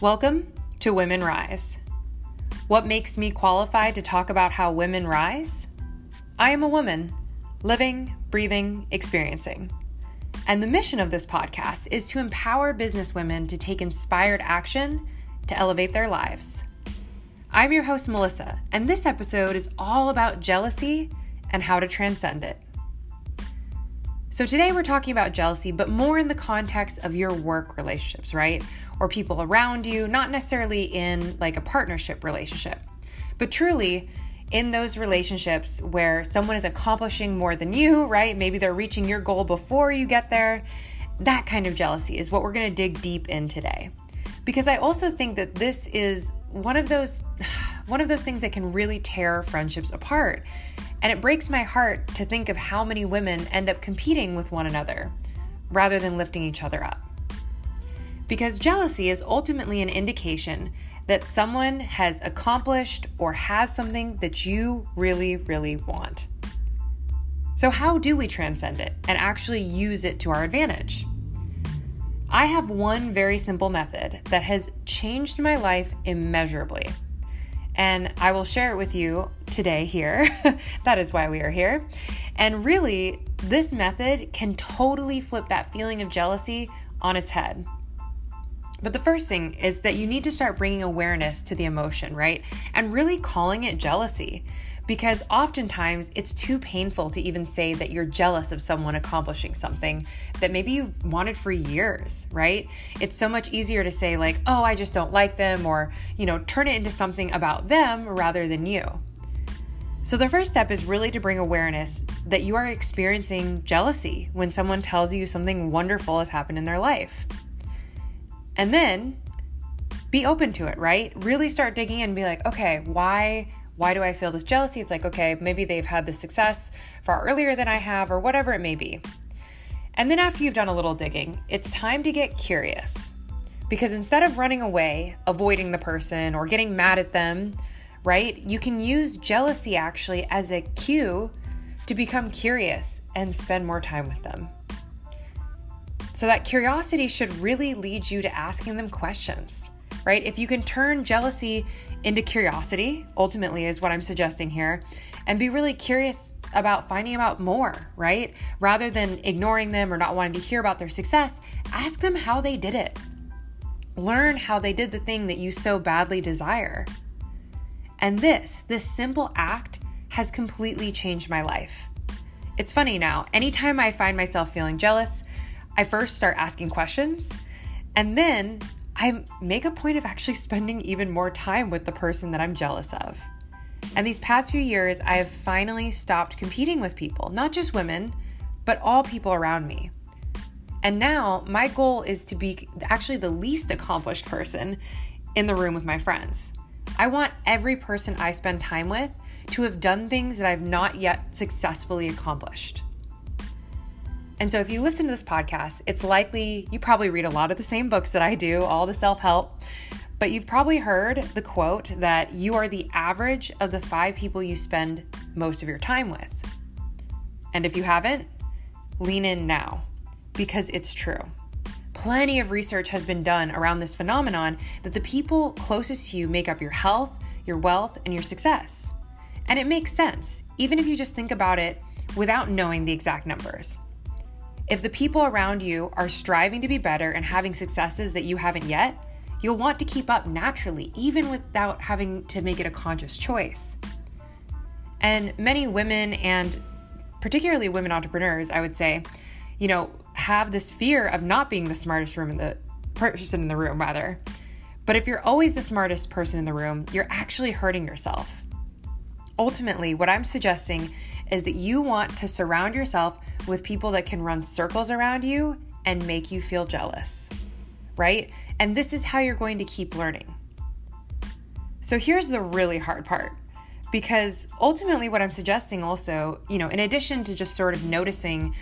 Welcome to Women Rise. What makes me qualified to talk about how women rise? I am a woman, living, breathing, experiencing. And the mission of this podcast is to empower businesswomen to take inspired action to elevate their lives. I'm your host, Melissa, and this episode is all about jealousy and how to transcend it. So, today we're talking about jealousy, but more in the context of your work relationships, right? or people around you, not necessarily in like a partnership relationship, but truly in those relationships where someone is accomplishing more than you, right? Maybe they're reaching your goal before you get there. That kind of jealousy is what we're to dig deep in today. Because I also think that this is one of those one of those things that can really tear friendships apart. And it breaks my heart to think of how many women end up competing with one another rather than lifting each other up because jealousy is ultimately an indication that someone has accomplished or has something that you really, really want. So, how do we transcend it and actually use it to our advantage? I have one very simple method that has changed my life immeasurably. And I will share it with you today here. that is why we are here. And really, this method can totally flip that feeling of jealousy on its head. But the first thing is that you need to start bringing awareness to the emotion, right? And really calling it jealousy. Because oftentimes it's too painful to even say that you're jealous of someone accomplishing something that maybe you've wanted for years, right? It's so much easier to say, like, oh, I just don't like them, or, you know, turn it into something about them rather than you. So, the first step is really to bring awareness that you are experiencing jealousy when someone tells you something wonderful has happened in their life. And then be open to it, right? Really start digging in and be like, okay, why why do I feel this jealousy? It's like, okay, maybe they've had this success far earlier than I have or whatever it may be. And then after you've done a little digging, it's time to get curious. Because instead of running away, avoiding the person or getting mad at them, right? You can use jealousy actually as a cue to become curious and spend more time with them. So that curiosity should really lead you to asking them questions, right? If you can turn jealousy into curiosity, ultimately is what I'm suggesting here, and be really curious about finding out more, right? Rather than ignoring them or not wanting to hear about their success, ask them how they did it. Learn how they did the thing that you so badly desire. And this, this simple act has completely changed my life. It's funny now, anytime I find myself feeling jealous, I first start asking questions and then I make a point of actually spending even more time with the person that I'm jealous of. And these past few years, I have finally stopped competing with people, not just women, but all people around me. And now my goal is to be actually the least accomplished person in the room with my friends. I want every person I spend time with to have done things that I've not yet successfully accomplished. And so, if you listen to this podcast, it's likely you probably read a lot of the same books that I do, all the self help, but you've probably heard the quote that you are the average of the five people you spend most of your time with. And if you haven't, lean in now because it's true. Plenty of research has been done around this phenomenon that the people closest to you make up your health, your wealth, and your success. And it makes sense, even if you just think about it without knowing the exact numbers. If the people around you are striving to be better and having successes that you haven't yet, you'll want to keep up naturally, even without having to make it a conscious choice. And many women, and particularly women entrepreneurs, I would say, you know, have this fear of not being the smartest room in the person in the room, rather. But if you're always the smartest person in the room, you're actually hurting yourself. Ultimately, what I'm suggesting is that you want to surround yourself with people that can run circles around you and make you feel jealous, right? And this is how you're going to keep learning. So here's the really hard part because ultimately, what I'm suggesting also, you know, in addition to just sort of noticing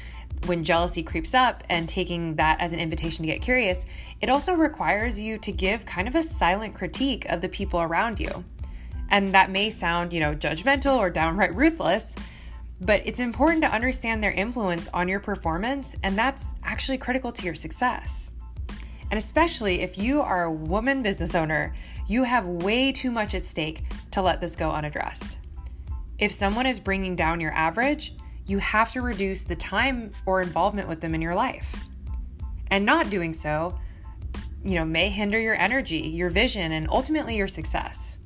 when jealousy creeps up and taking that as an invitation to get curious, it also requires you to give kind of a silent critique of the people around you. And that may sound, you know, judgmental or downright ruthless, but it's important to understand their influence on your performance, and that's actually critical to your success. And especially if you are a woman business owner, you have way too much at stake to let this go unaddressed. If someone is bringing down your average, you have to reduce the time or involvement with them in your life. And not doing so, you know, may hinder your energy, your vision, and ultimately your success.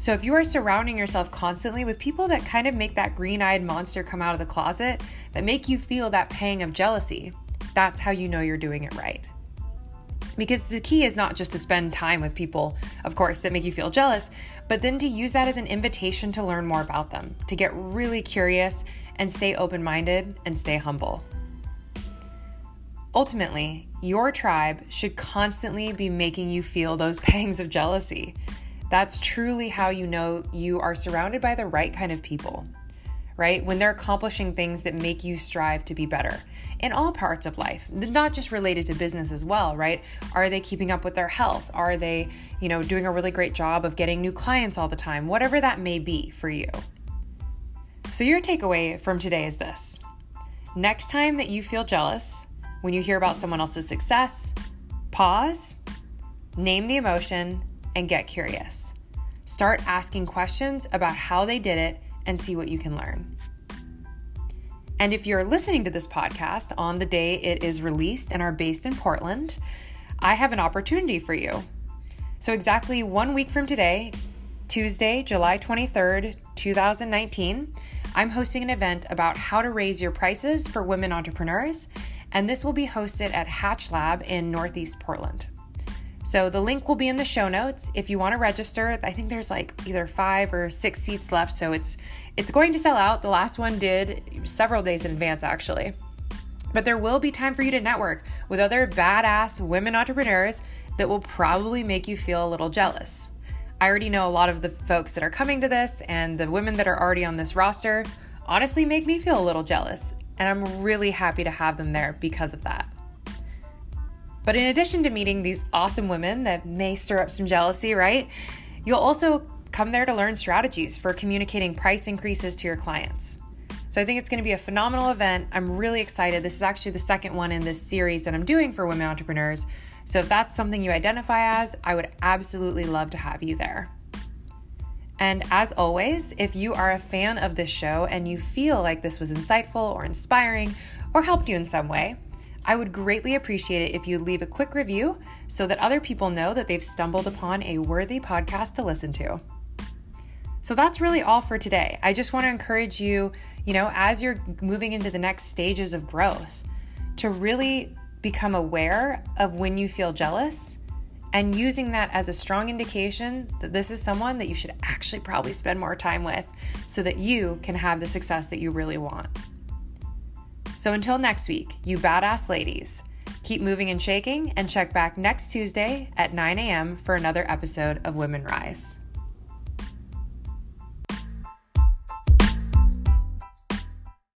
So if you are surrounding yourself constantly with people that kind of make that green-eyed monster come out of the closet, that make you feel that pang of jealousy, that's how you know you're doing it right. Because the key is not just to spend time with people, of course, that make you feel jealous, but then to use that as an invitation to learn more about them, to get really curious and stay open minded and stay humble. Ultimately, your tribe should constantly be making you feel those pangs of jealousy. That's truly how you know you are surrounded by the right kind of people right? When they're accomplishing things that make you strive to be better in all parts of life, not just related to business as well, right? Are they keeping up with their health? Are they, you know, doing a really great job of getting new clients all the time? Whatever that may be for you. So, your takeaway from today is this next time that you feel jealous, when you hear about someone else's success, pause, name the emotion, and get curious. Start asking questions about how they did it and see what you can learn. And if you're listening to this podcast on the day it is released and are based in Portland, I have an opportunity for you. So, exactly one week from today, Tuesday, July 23rd, 2019, I'm hosting an event about how to raise your prices for women entrepreneurs, and this will be hosted at Hatch Lab in Northeast Portland. So the link will be in the show notes if you want to register. I think there's like either 5 or 6 seats left, so it's it's going to sell out. The last one did several days in advance actually. But there will be time for you to network with other badass women entrepreneurs that will probably make you feel a little jealous. I already know a lot of the folks that are coming to this, and the women that are already on this roster honestly make me feel a little jealous. And I'm really happy to have them there because of that. But in addition to meeting these awesome women that may stir up some jealousy, right? You'll also come there to learn strategies for communicating price increases to your clients. So I think it's going to be a phenomenal event. I'm really excited. This is actually the second one in this series that I'm doing for women entrepreneurs. So if that's something you identify as, I would absolutely love to have you there. And as always, if you are a fan of this show and you feel like this was insightful or inspiring or helped you in some way, I would greatly appreciate it if you leave a quick review so that other people know that they've stumbled upon a worthy podcast to listen to. So that's really all for today. I just want to encourage you, you know, as you're moving into the next stages of growth, to really become aware of when you feel jealous and using that as a strong indication that this is someone that you should actually probably spend more time with so that you can have the success that you really want. So until next week, you badass ladies, keep moving and shaking and check back next Tuesday at 9 a.m. for another episode of Women Rise.